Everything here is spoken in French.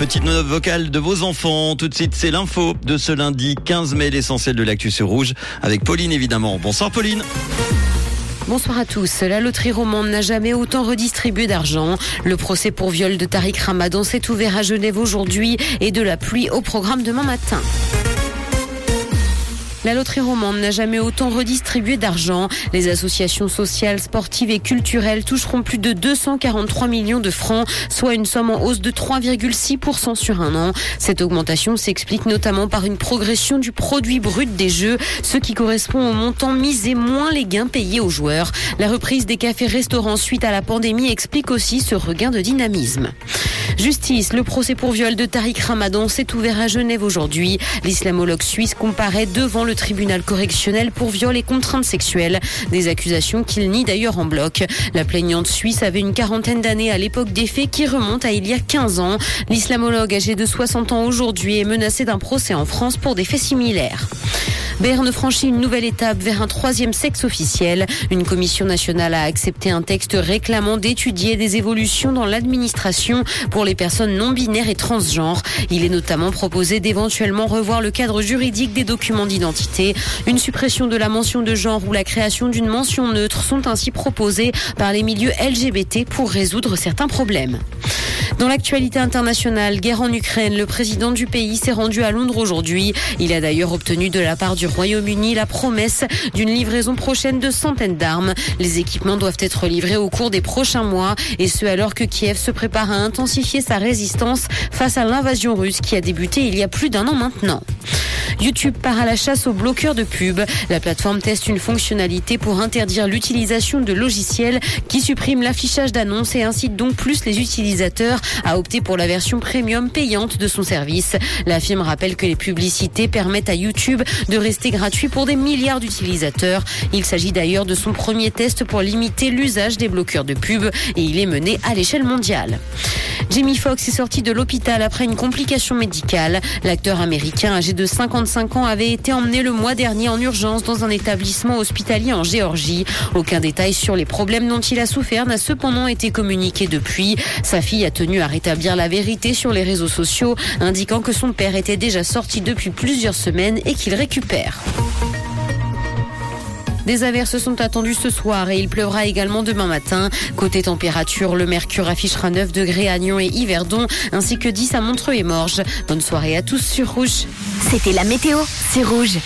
petite note vocale de vos enfants. Tout de suite, c'est l'info de ce lundi 15 mai, l'essentiel de l'actu Rouge, avec Pauline évidemment. Bonsoir Pauline. Bonsoir à tous. La loterie romande n'a jamais autant redistribué d'argent. Le procès pour viol de Tariq Ramadan s'est ouvert à Genève aujourd'hui et de la pluie au programme demain matin. La loterie romande n'a jamais autant redistribué d'argent. Les associations sociales, sportives et culturelles toucheront plus de 243 millions de francs, soit une somme en hausse de 3,6% sur un an. Cette augmentation s'explique notamment par une progression du produit brut des jeux, ce qui correspond au montant misé moins les gains payés aux joueurs. La reprise des cafés-restaurants suite à la pandémie explique aussi ce regain de dynamisme. Justice, le procès pour viol de Tariq Ramadan s'est ouvert à Genève aujourd'hui. L'islamologue suisse comparaît devant le tribunal correctionnel pour viol et contraintes sexuelles. Des accusations qu'il nie d'ailleurs en bloc. La plaignante suisse avait une quarantaine d'années à l'époque des faits qui remontent à il y a 15 ans. L'islamologue âgé de 60 ans aujourd'hui est menacé d'un procès en France pour des faits similaires. Berne franchit une nouvelle étape vers un troisième sexe officiel. Une commission nationale a accepté un texte réclamant d'étudier des évolutions dans l'administration pour les personnes non binaires et transgenres. Il est notamment proposé d'éventuellement revoir le cadre juridique des documents d'identité. Une suppression de la mention de genre ou la création d'une mention neutre sont ainsi proposées par les milieux LGBT pour résoudre certains problèmes. Dans l'actualité internationale, guerre en Ukraine, le président du pays s'est rendu à Londres aujourd'hui. Il a d'ailleurs obtenu de la part du Royaume-Uni la promesse d'une livraison prochaine de centaines d'armes. Les équipements doivent être livrés au cours des prochains mois et ce alors que Kiev se prépare à intensifier sa résistance face à l'invasion russe qui a débuté il y a plus d'un an maintenant. YouTube part à la chasse aux bloqueurs de pub. La plateforme teste une fonctionnalité pour interdire l'utilisation de logiciels qui suppriment l'affichage d'annonces et incite donc plus les utilisateurs à opter pour la version premium payante de son service. La firme rappelle que les publicités permettent à YouTube de rester gratuit pour des milliards d'utilisateurs. Il s'agit d'ailleurs de son premier test pour limiter l'usage des bloqueurs de pub et il est mené à l'échelle mondiale. Jamie Foxx est sorti de l'hôpital après une complication médicale. L'acteur américain âgé de 55 ans avait été emmené le mois dernier en urgence dans un établissement hospitalier en Géorgie. Aucun détail sur les problèmes dont il a souffert n'a cependant été communiqué depuis. Sa fille a tenu à rétablir la vérité sur les réseaux sociaux, indiquant que son père était déjà sorti depuis plusieurs semaines et qu'il récupère. Des averses sont attendues ce soir et il pleuvra également demain matin. Côté température, le mercure affichera 9 degrés à Nyon et Yverdon, ainsi que 10 à Montreux et Morges. Bonne soirée à tous sur Rouge. C'était la météo, c'est Rouge.